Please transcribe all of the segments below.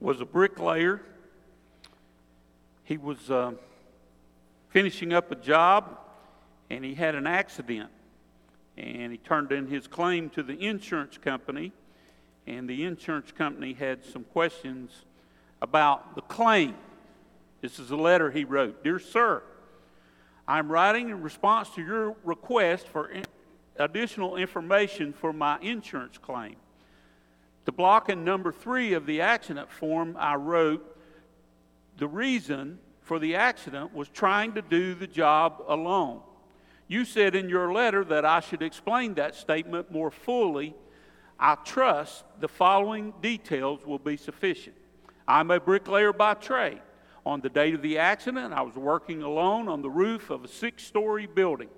was a bricklayer. He was uh, finishing up a job and he had an accident. And he turned in his claim to the insurance company, and the insurance company had some questions about the claim. This is a letter he wrote Dear Sir, I'm writing in response to your request for additional information for my insurance claim. The block in number three of the accident form, I wrote the reason for the accident was trying to do the job alone. You said in your letter that I should explain that statement more fully. I trust the following details will be sufficient. I'm a bricklayer by trade. On the date of the accident, I was working alone on the roof of a six story building.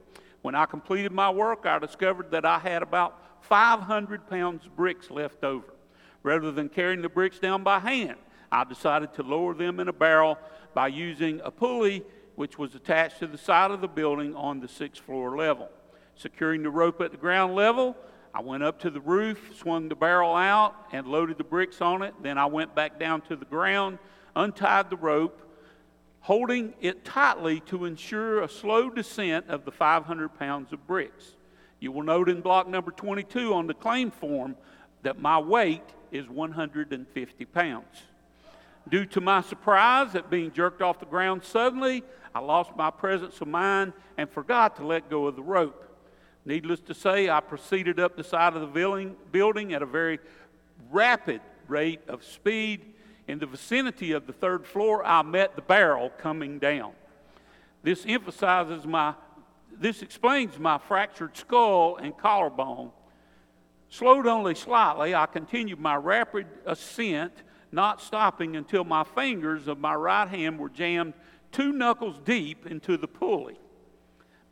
When I completed my work, I discovered that I had about 500 pounds of bricks left over. Rather than carrying the bricks down by hand, I decided to lower them in a barrel by using a pulley which was attached to the side of the building on the sixth floor level. Securing the rope at the ground level, I went up to the roof, swung the barrel out, and loaded the bricks on it. Then I went back down to the ground, untied the rope, holding it tightly to ensure a slow descent of the 500 pounds of bricks. You will note in block number 22 on the claim form that my weight is 150 pounds. Due to my surprise at being jerked off the ground suddenly, I lost my presence of mind and forgot to let go of the rope. Needless to say, I proceeded up the side of the building at a very rapid rate of speed. In the vicinity of the third floor, I met the barrel coming down. This emphasizes my, this explains my fractured skull and collarbone. Slowed only slightly, I continued my rapid ascent, not stopping until my fingers of my right hand were jammed two knuckles deep into the pulley.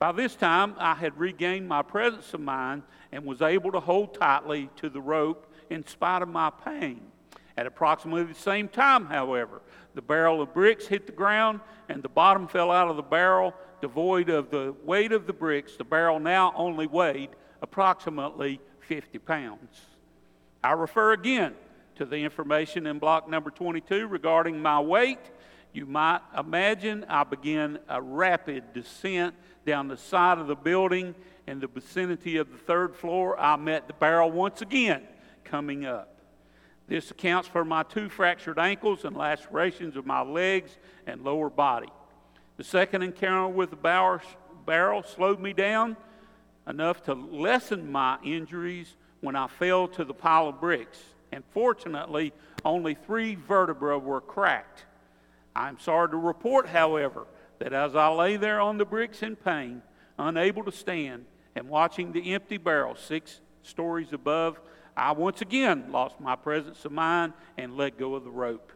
By this time, I had regained my presence of mind and was able to hold tightly to the rope in spite of my pain. At approximately the same time, however, the barrel of bricks hit the ground and the bottom fell out of the barrel, devoid of the weight of the bricks. The barrel now only weighed approximately 50 pounds. I refer again to the information in block number 22 regarding my weight you might imagine I began a rapid descent down the side of the building in the vicinity of the third floor. I met the barrel once again coming up. This accounts for my two fractured ankles and lacerations of my legs and lower body. The second encounter with the barrel slowed me down enough to lessen my injuries when I fell to the pile of bricks. And fortunately, only three vertebrae were cracked. I'm sorry to report, however, that as I lay there on the bricks in pain, unable to stand, and watching the empty barrel six stories above, I once again lost my presence of mind and let go of the rope.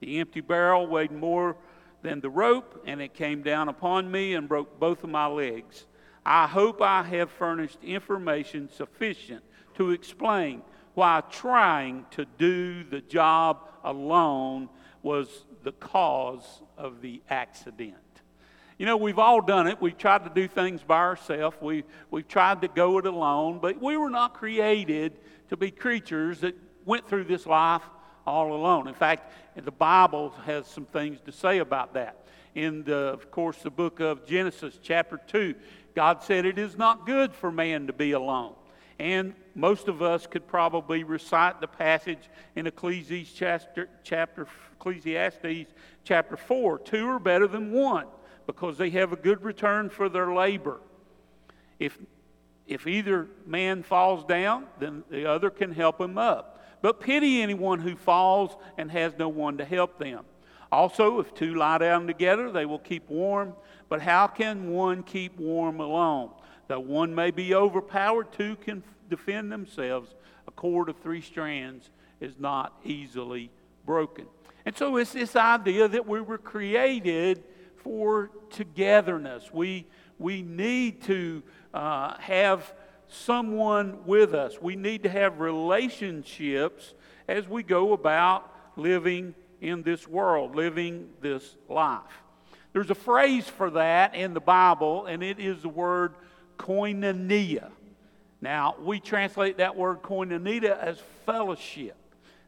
The empty barrel weighed more than the rope, and it came down upon me and broke both of my legs. I hope I have furnished information sufficient to explain why trying to do the job alone was the cause of the accident. You know, we've all done it. We've tried to do things by ourselves. We, we've tried to go it alone, but we were not created to be creatures that went through this life all alone. In fact, the Bible has some things to say about that. In, the, of course, the book of Genesis, chapter 2, God said it is not good for man to be alone. And most of us could probably recite the passage in Ecclesiastes chapter, chapter, Ecclesiastes chapter 4. Two are better than one because they have a good return for their labor. If, if either man falls down, then the other can help him up. But pity anyone who falls and has no one to help them. Also, if two lie down together, they will keep warm. But how can one keep warm alone? That one may be overpowered, two can defend themselves. A cord of three strands is not easily broken. And so it's this idea that we were created for togetherness. We, we need to uh, have someone with us, we need to have relationships as we go about living in this world, living this life. There's a phrase for that in the Bible, and it is the word koinonia. Now, we translate that word koinonia as fellowship.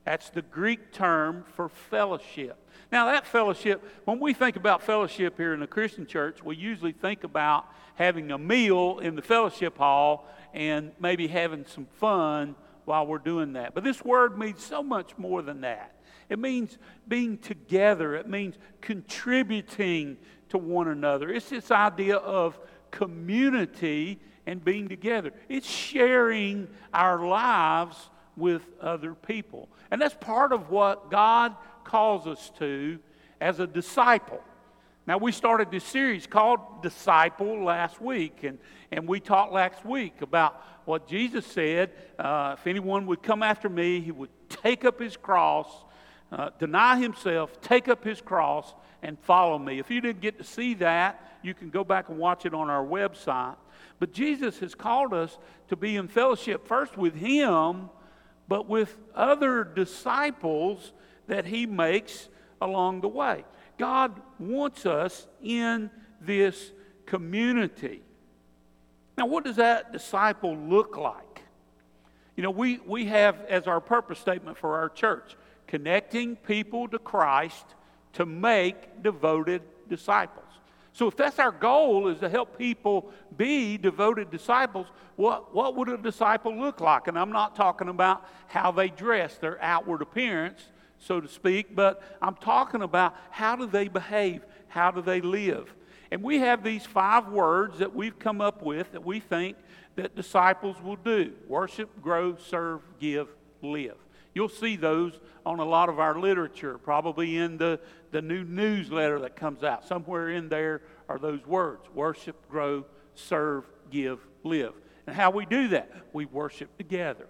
That's the Greek term for fellowship. Now, that fellowship, when we think about fellowship here in the Christian church, we usually think about having a meal in the fellowship hall and maybe having some fun while we're doing that. But this word means so much more than that. It means being together, it means contributing to one another. It's this idea of community and being together, it's sharing our lives with other people. And that's part of what God calls us to as a disciple. Now, we started this series called Disciple last week, and, and we talked last week about what Jesus said uh, if anyone would come after me, he would take up his cross, uh, deny himself, take up his cross, and follow me. If you didn't get to see that, you can go back and watch it on our website. But Jesus has called us to be in fellowship first with him, but with other disciples that he makes along the way. God wants us in this community. Now, what does that disciple look like? You know, we, we have as our purpose statement for our church connecting people to Christ to make devoted disciples. So, if that's our goal, is to help people be devoted disciples, what, what would a disciple look like? And I'm not talking about how they dress, their outward appearance, so to speak, but I'm talking about how do they behave? How do they live? And we have these five words that we've come up with that we think that disciples will do worship, grow, serve, give, live. You'll see those on a lot of our literature, probably in the, the new newsletter that comes out. Somewhere in there are those words worship, grow, serve, give, live. And how we do that? We worship together,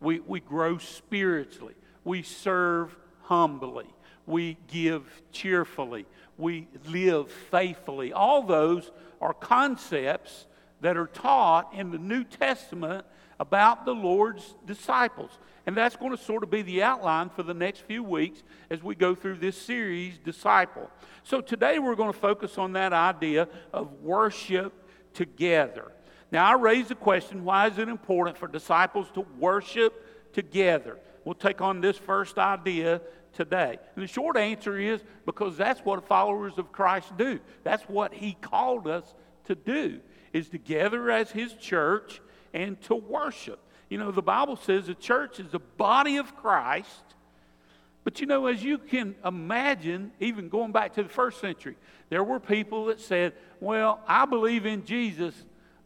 we, we grow spiritually, we serve humbly, we give cheerfully, we live faithfully. All those are concepts that are taught in the New Testament about the Lord's disciples. And that's going to sort of be the outline for the next few weeks as we go through this series, Disciple. So today we're going to focus on that idea of worship together. Now, I raise the question why is it important for disciples to worship together? We'll take on this first idea today. And the short answer is because that's what followers of Christ do. That's what he called us to do is to gather as his church and to worship. You know, the Bible says the church is the body of Christ. But you know, as you can imagine, even going back to the first century, there were people that said, Well, I believe in Jesus,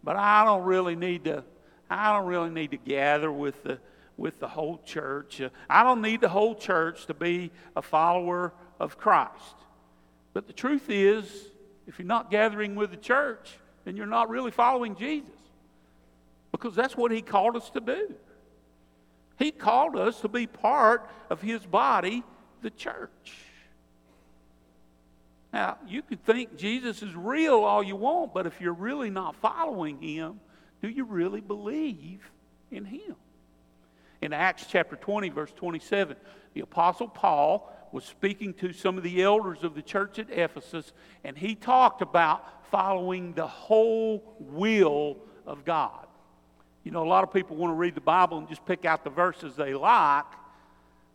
but I don't really need to, I don't really need to gather with the with the whole church. I don't need the whole church to be a follower of Christ. But the truth is, if you're not gathering with the church, then you're not really following Jesus because that's what he called us to do. He called us to be part of his body, the church. Now, you could think Jesus is real all you want, but if you're really not following him, do you really believe in him? In Acts chapter 20, verse 27, the Apostle Paul was speaking to some of the elders of the church at Ephesus, and he talked about following the whole will of God. You know, a lot of people want to read the Bible and just pick out the verses they like,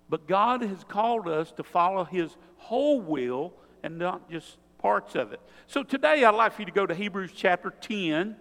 but God has called us to follow His whole will and not just parts of it. So today I'd like for you to go to Hebrews chapter 10.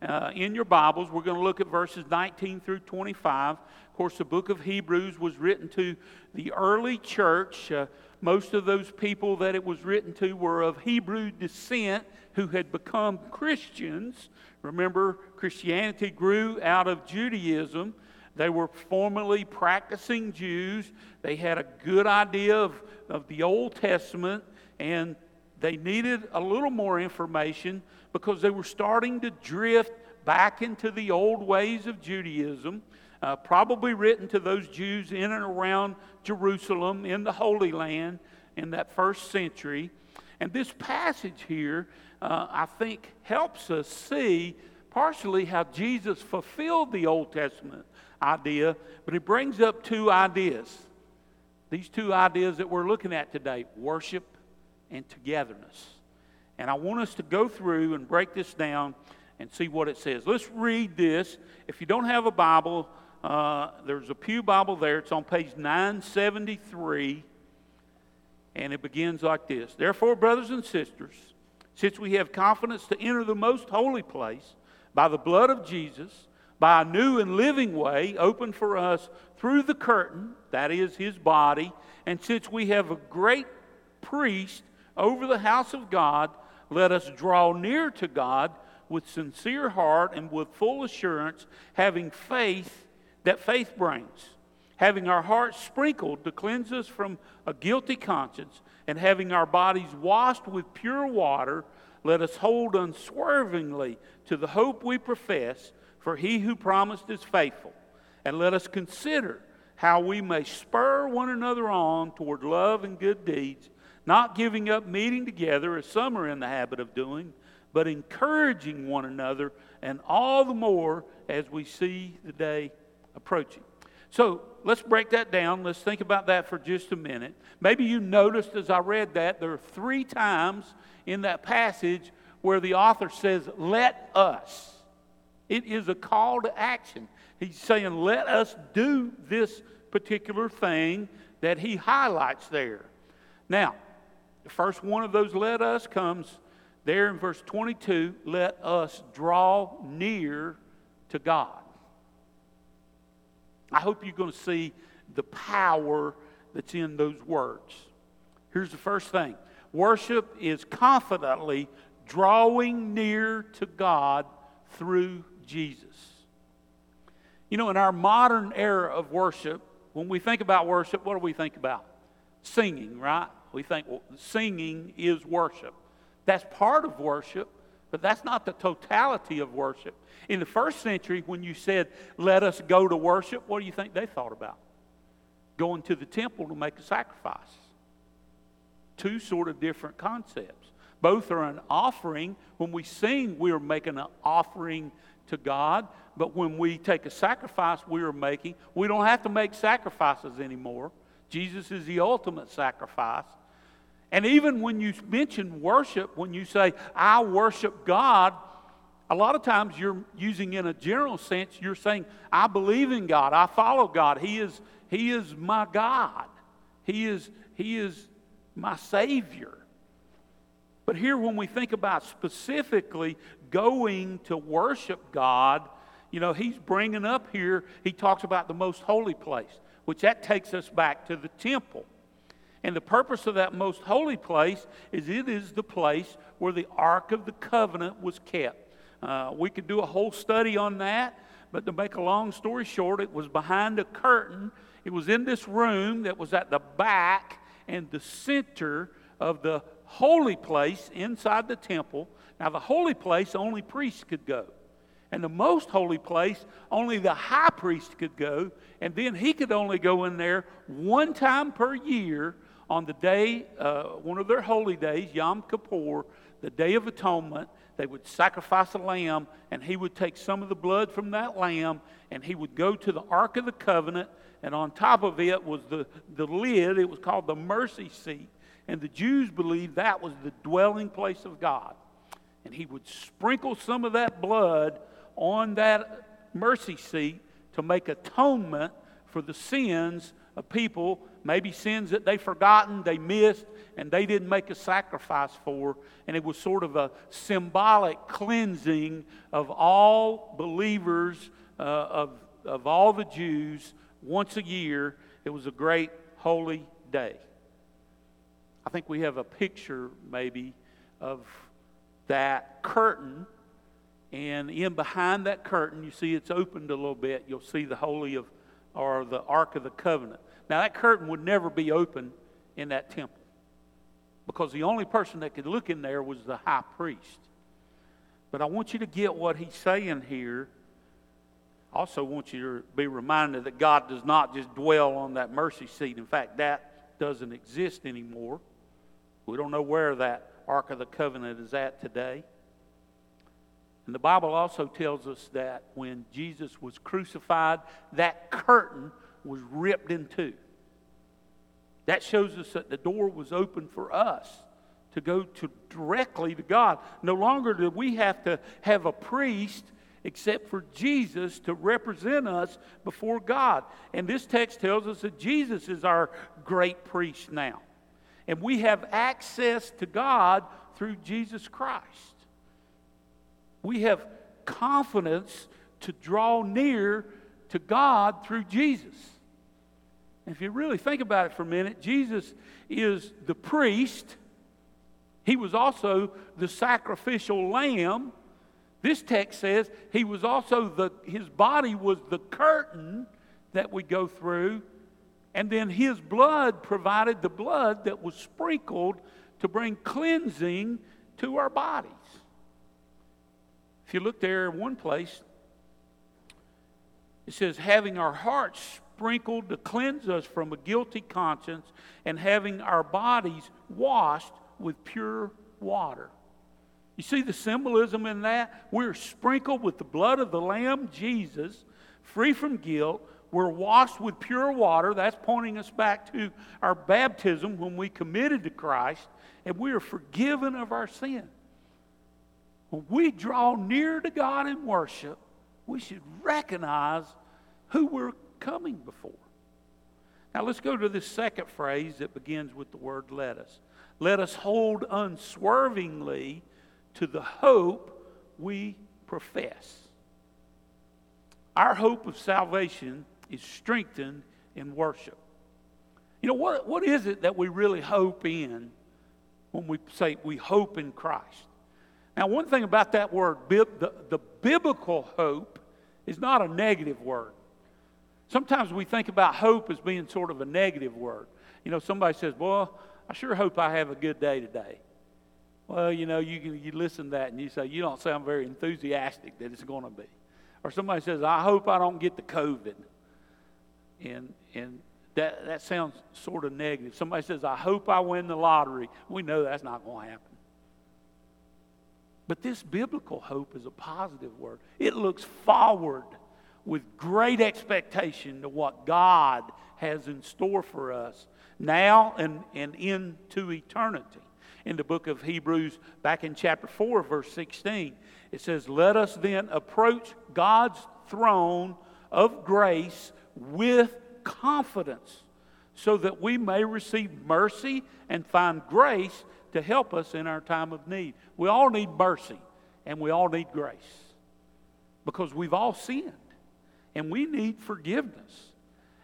Uh, in your Bibles, we're going to look at verses 19 through 25. Of course, the book of Hebrews was written to the early church. Uh, most of those people that it was written to were of Hebrew descent who had become Christians. Remember, Christianity grew out of Judaism. They were formerly practicing Jews. They had a good idea of, of the Old Testament, and they needed a little more information because they were starting to drift back into the old ways of Judaism, uh, probably written to those Jews in and around Jerusalem in the Holy Land in that first century. And this passage here uh, I think, helps us see partially how Jesus fulfilled the Old Testament idea, but he brings up two ideas. These two ideas that we're looking at today worship and togetherness. And I want us to go through and break this down and see what it says. Let's read this. If you don't have a Bible, uh, there's a Pew Bible there. It's on page 973. And it begins like this Therefore, brothers and sisters, since we have confidence to enter the most holy place by the blood of Jesus, by a new and living way opened for us through the curtain, that is his body, and since we have a great priest over the house of God, let us draw near to God with sincere heart and with full assurance, having faith that faith brings, having our hearts sprinkled to cleanse us from a guilty conscience, and having our bodies washed with pure water, let us hold unswervingly to the hope we profess, for he who promised is faithful. And let us consider how we may spur one another on toward love and good deeds, not giving up meeting together as some are in the habit of doing but encouraging one another, and all the more as we see the day approaching. So let's break that down. Let's think about that for just a minute. Maybe you noticed as I read that there are three times in that passage where the author says, Let us. It is a call to action. He's saying, Let us do this particular thing that he highlights there. Now, the first one of those let us comes there in verse 22, let us draw near to God. I hope you're going to see the power that's in those words. Here's the first thing worship is confidently drawing near to God through Jesus. You know, in our modern era of worship, when we think about worship, what do we think about? Singing, right? We think well, singing is worship. That's part of worship, but that's not the totality of worship. In the first century, when you said, let us go to worship, what do you think they thought about? Going to the temple to make a sacrifice. Two sort of different concepts. Both are an offering. When we sing, we are making an offering to God. But when we take a sacrifice, we are making, we don't have to make sacrifices anymore. Jesus is the ultimate sacrifice. And even when you mention worship, when you say, I worship God, a lot of times you're using in a general sense, you're saying, I believe in God, I follow God. He is, he is my God. He is, he is my Savior. But here, when we think about specifically going to worship God, you know, he's bringing up here, he talks about the most holy place, which that takes us back to the temple. And the purpose of that most holy place is it is the place where the Ark of the Covenant was kept. Uh, we could do a whole study on that, but to make a long story short, it was behind a curtain. It was in this room that was at the back and the center of the holy place inside the temple. Now, the holy place, only priests could go. And the most holy place, only the high priest could go. And then he could only go in there one time per year on the day, uh, one of their holy days, Yom Kippur, the Day of Atonement, they would sacrifice a lamb, and he would take some of the blood from that lamb, and he would go to the Ark of the Covenant, and on top of it was the, the lid. It was called the mercy seat. And the Jews believed that was the dwelling place of God. And he would sprinkle some of that blood on that mercy seat to make atonement for the sins of people maybe sins that they forgotten, they missed, and they didn't make a sacrifice for. And it was sort of a symbolic cleansing of all believers, uh, of, of all the Jews, once a year. It was a great holy day. I think we have a picture, maybe, of that curtain. And in behind that curtain, you see it's opened a little bit. You'll see the Holy of, or the Ark of the Covenant. Now, that curtain would never be open in that temple because the only person that could look in there was the high priest. But I want you to get what he's saying here. I also want you to be reminded that God does not just dwell on that mercy seat. In fact, that doesn't exist anymore. We don't know where that Ark of the Covenant is at today. And the Bible also tells us that when Jesus was crucified, that curtain was ripped in two. That shows us that the door was open for us to go to directly to God. No longer do we have to have a priest except for Jesus to represent us before God. And this text tells us that Jesus is our great priest now. And we have access to God through Jesus Christ. We have confidence to draw near to God through Jesus. If you really think about it for a minute, Jesus is the priest. He was also the sacrificial lamb. This text says he was also the his body was the curtain that we go through and then his blood provided the blood that was sprinkled to bring cleansing to our bodies. If you look there in one place, it says, having our hearts sprinkled to cleanse us from a guilty conscience, and having our bodies washed with pure water. You see the symbolism in that? We're sprinkled with the blood of the Lamb, Jesus, free from guilt. We're washed with pure water. That's pointing us back to our baptism when we committed to Christ, and we are forgiven of our sin. When we draw near to God in worship, we should recognize who we're coming before. Now let's go to this second phrase that begins with the word let us. Let us hold unswervingly to the hope we profess. Our hope of salvation is strengthened in worship. You know, what, what is it that we really hope in when we say we hope in Christ? Now, one thing about that word, the, the biblical hope, is not a negative word. Sometimes we think about hope as being sort of a negative word. You know, somebody says, Well, I sure hope I have a good day today. Well, you know, you, you listen to that and you say, You don't sound very enthusiastic that it's going to be. Or somebody says, I hope I don't get the COVID. And, and that, that sounds sort of negative. Somebody says, I hope I win the lottery. We know that's not going to happen. But this biblical hope is a positive word. It looks forward with great expectation to what God has in store for us now and, and into eternity. In the book of Hebrews, back in chapter 4, verse 16, it says, Let us then approach God's throne of grace with confidence so that we may receive mercy and find grace to help us in our time of need. We all need mercy and we all need grace because we've all sinned and we need forgiveness.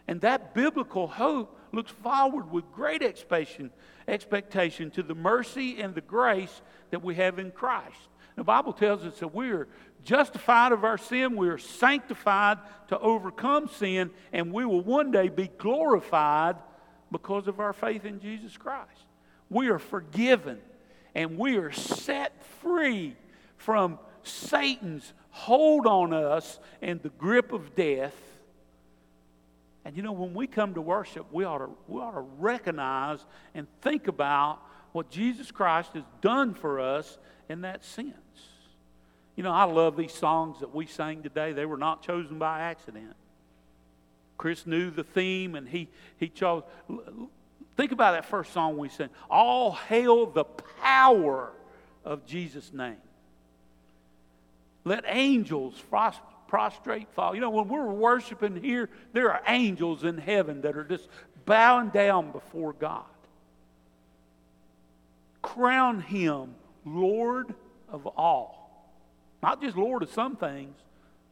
And that biblical hope looks forward with great expectation, expectation to the mercy and the grace that we have in Christ. The Bible tells us that we are justified of our sin, we are sanctified to overcome sin, and we will one day be glorified because of our faith in Jesus Christ. We are forgiven and we are set free from Satan's hold on us in the grip of death. And you know, when we come to worship, we ought to, we ought to recognize and think about what Jesus Christ has done for us in that sense. You know, I love these songs that we sang today. They were not chosen by accident. Chris knew the theme and he, he chose. Think about that first song we sang. All hail the power of Jesus' name. Let angels prostrate fall. You know, when we're worshiping here, there are angels in heaven that are just bowing down before God. Crown him Lord of all. Not just Lord of some things,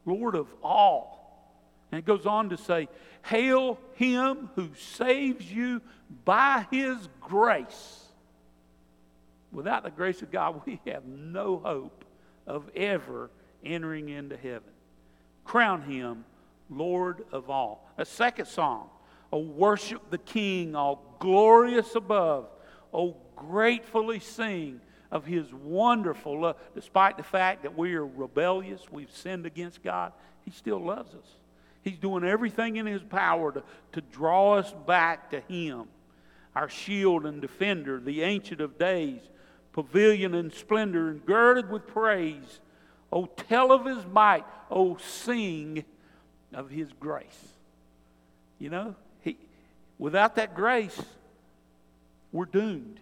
Lord of all. And it goes on to say, Hail him who saves you by his grace. Without the grace of God, we have no hope of ever entering into heaven. Crown him Lord of all. A second song, Oh, worship the King, all glorious above. Oh, gratefully sing of his wonderful love. Despite the fact that we are rebellious, we've sinned against God, he still loves us. He's doing everything in his power to, to draw us back to him. Our shield and defender, the ancient of days, pavilion and splendor, and girded with praise. Oh, tell of his might. Oh, sing of his grace. You know, he, without that grace, we're doomed.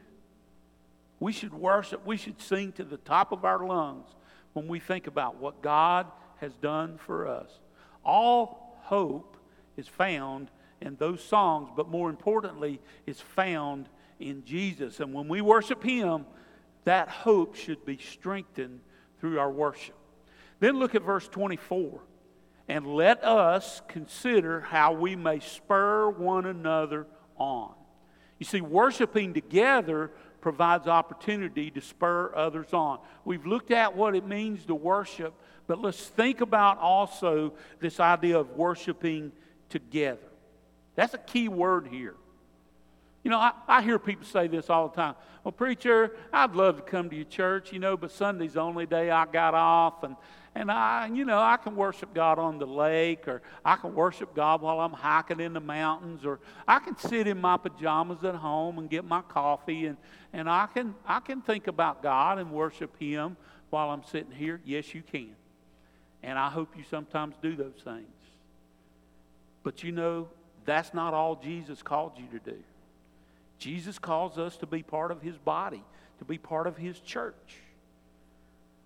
We should worship, we should sing to the top of our lungs when we think about what God has done for us. All hope is found in those songs, but more importantly, is found in Jesus. And when we worship Him, that hope should be strengthened through our worship. Then look at verse 24. And let us consider how we may spur one another on. You see, worshiping together provides opportunity to spur others on. We've looked at what it means to worship, but let's think about also this idea of worshiping together. That's a key word here. You know, I, I hear people say this all the time. Well, preacher, I'd love to come to your church, you know, but Sunday's the only day I got off, and and I, you know, I can worship God on the lake, or I can worship God while I'm hiking in the mountains, or I can sit in my pajamas at home and get my coffee, and, and I, can, I can think about God and worship Him while I'm sitting here. Yes, you can. And I hope you sometimes do those things. But you know, that's not all Jesus called you to do. Jesus calls us to be part of His body, to be part of His church.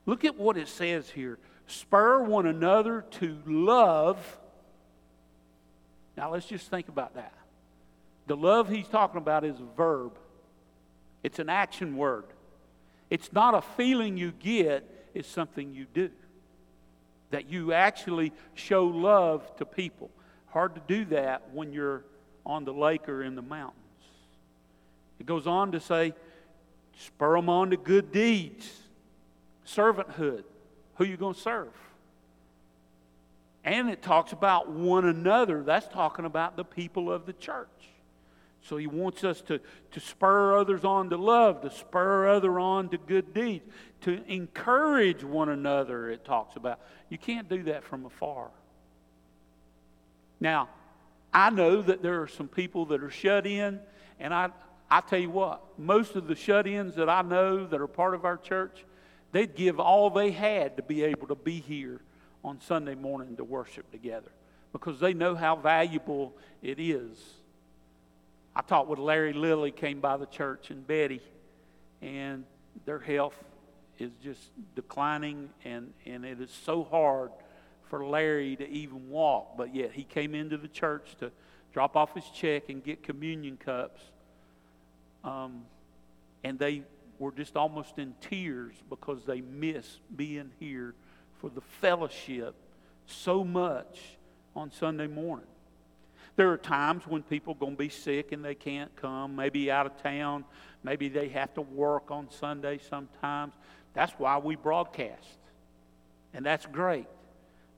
Look at what it says here spur one another to love. Now let's just think about that. The love he's talking about is a verb, it's an action word. It's not a feeling you get, it's something you do. That you actually show love to people. Hard to do that when you're on the lake or in the mountains. It goes on to say, spur them on to good deeds, servanthood. Who you going to serve? And it talks about one another. That's talking about the people of the church. So he wants us to, to spur others on to love, to spur other on to good deeds, to encourage one another, it talks about. You can't do that from afar. Now, I know that there are some people that are shut in, and I, I tell you what, most of the shut ins that I know that are part of our church, They'd give all they had to be able to be here on Sunday morning to worship together because they know how valuable it is. I talked with Larry Lilly, came by the church, and Betty, and their health is just declining, and, and it is so hard for Larry to even walk. But yet he came into the church to drop off his check and get communion cups. Um, and they were just almost in tears because they miss being here for the fellowship so much on Sunday morning. There are times when people are going to be sick and they can't come, maybe out of town, maybe they have to work on Sunday sometimes. That's why we broadcast. And that's great.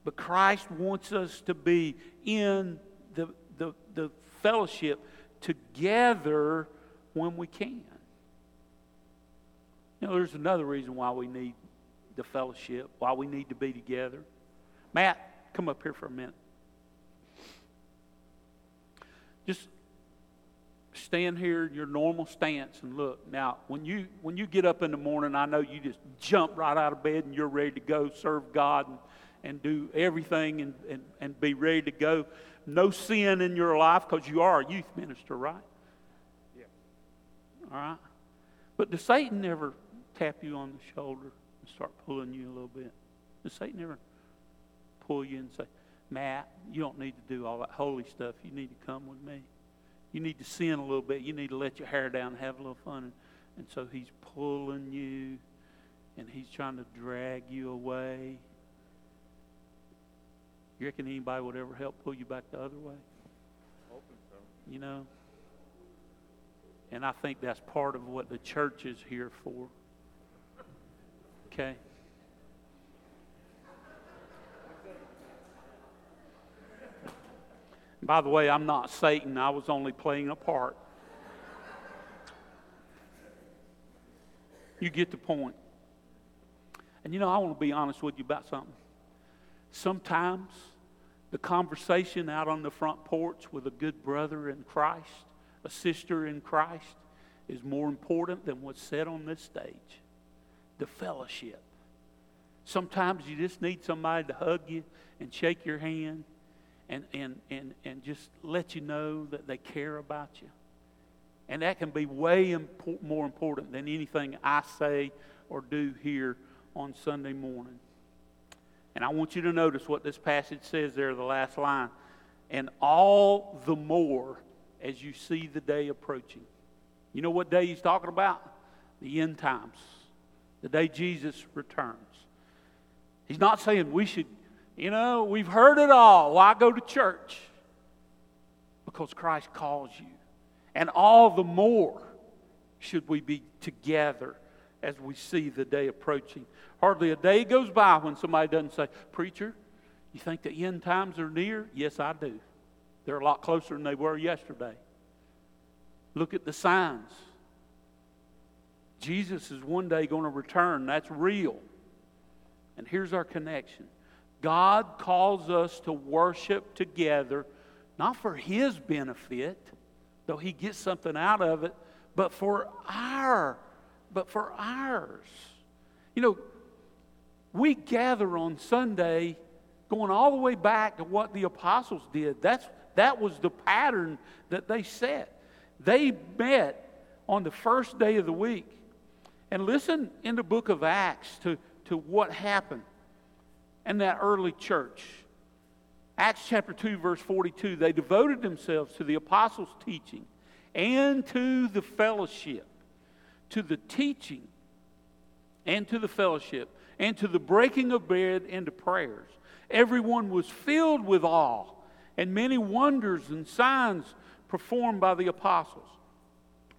But Christ wants us to be in the, the, the fellowship together when we can. You know, there's another reason why we need the fellowship, why we need to be together. Matt, come up here for a minute. Just stand here in your normal stance and look. Now, when you when you get up in the morning, I know you just jump right out of bed and you're ready to go serve God and, and do everything and, and, and be ready to go. No sin in your life because you are a youth minister, right? All right. But does Satan ever tap you on the shoulder and start pulling you a little bit? Does Satan ever pull you and say, Matt, you don't need to do all that holy stuff. You need to come with me. You need to sin a little bit. You need to let your hair down and have a little fun. And, and so he's pulling you and he's trying to drag you away. You reckon anybody would ever help pull you back the other way? Hoping So. You know? And I think that's part of what the church is here for. Okay? By the way, I'm not Satan. I was only playing a part. You get the point. And you know, I want to be honest with you about something. Sometimes the conversation out on the front porch with a good brother in Christ, a sister in Christ, is more important than what's said on this stage the fellowship. Sometimes you just need somebody to hug you and shake your hand and, and, and, and just let you know that they care about you. And that can be way more important than anything I say or do here on Sunday morning. And I want you to notice what this passage says there, the last line. And all the more as you see the day approaching. You know what day he's talking about? The end times, the day Jesus returns. He's not saying we should, you know, we've heard it all. Why go to church? Because Christ calls you. And all the more should we be together as we see the day approaching. Hardly a day goes by when somebody doesn't say, Preacher, you think the end times are near? Yes, I do. They're a lot closer than they were yesterday. Look at the signs. Jesus is one day going to return. That's real. And here's our connection God calls us to worship together, not for His benefit, though He gets something out of it, but for our, but for ours. You know, we gather on Sunday going all the way back to what the apostles did. That's, that was the pattern that they set. They met on the first day of the week. And listen in the book of Acts to, to what happened in that early church. Acts chapter 2, verse 42 they devoted themselves to the apostles' teaching and to the fellowship, to the teaching and to the fellowship, and to the breaking of bread and to prayers. Everyone was filled with awe, and many wonders and signs performed by the apostles.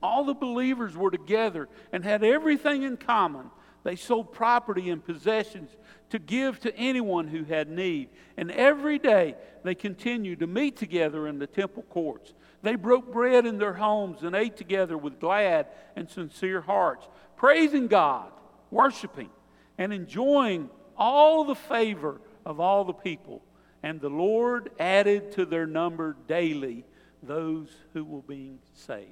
All the believers were together and had everything in common. They sold property and possessions to give to anyone who had need. And every day they continued to meet together in the temple courts. They broke bread in their homes and ate together with glad and sincere hearts, praising God, worshiping, and enjoying all the favor of all the people. And the Lord added to their number daily those who were being saved.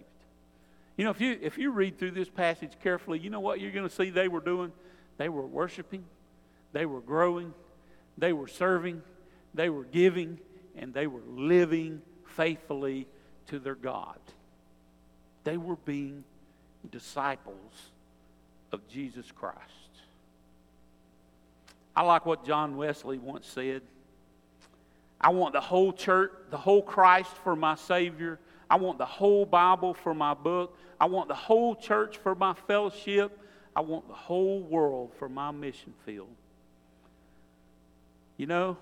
You know, if you, if you read through this passage carefully, you know what you're going to see they were doing? They were worshiping, they were growing, they were serving, they were giving, and they were living faithfully to their God. They were being disciples of Jesus Christ. I like what John Wesley once said. I want the whole church, the whole Christ for my Savior. I want the whole Bible for my book. I want the whole church for my fellowship. I want the whole world for my mission field. You know,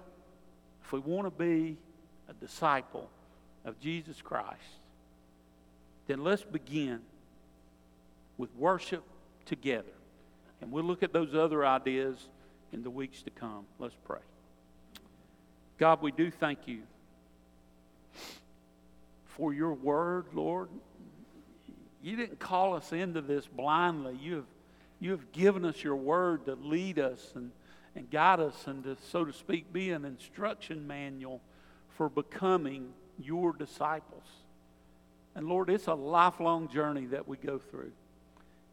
if we want to be a disciple of Jesus Christ, then let's begin with worship together. And we'll look at those other ideas in the weeks to come. Let's pray. God, we do thank you for your word, Lord. You didn't call us into this blindly. You have, you have given us your word to lead us and, and guide us and to, so to speak, be an instruction manual for becoming your disciples. And Lord, it's a lifelong journey that we go through.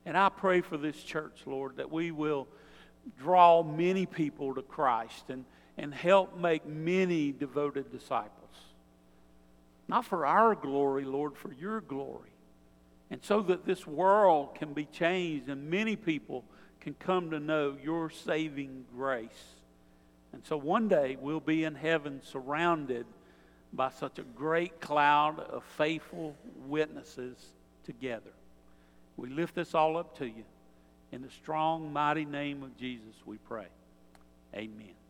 And I pray for this church, Lord, that we will draw many people to Christ and, and help make many devoted disciples. Not for our glory, Lord, for your glory. And so that this world can be changed and many people can come to know your saving grace. And so one day we'll be in heaven surrounded by such a great cloud of faithful witnesses together. We lift this all up to you. In the strong, mighty name of Jesus, we pray. Amen.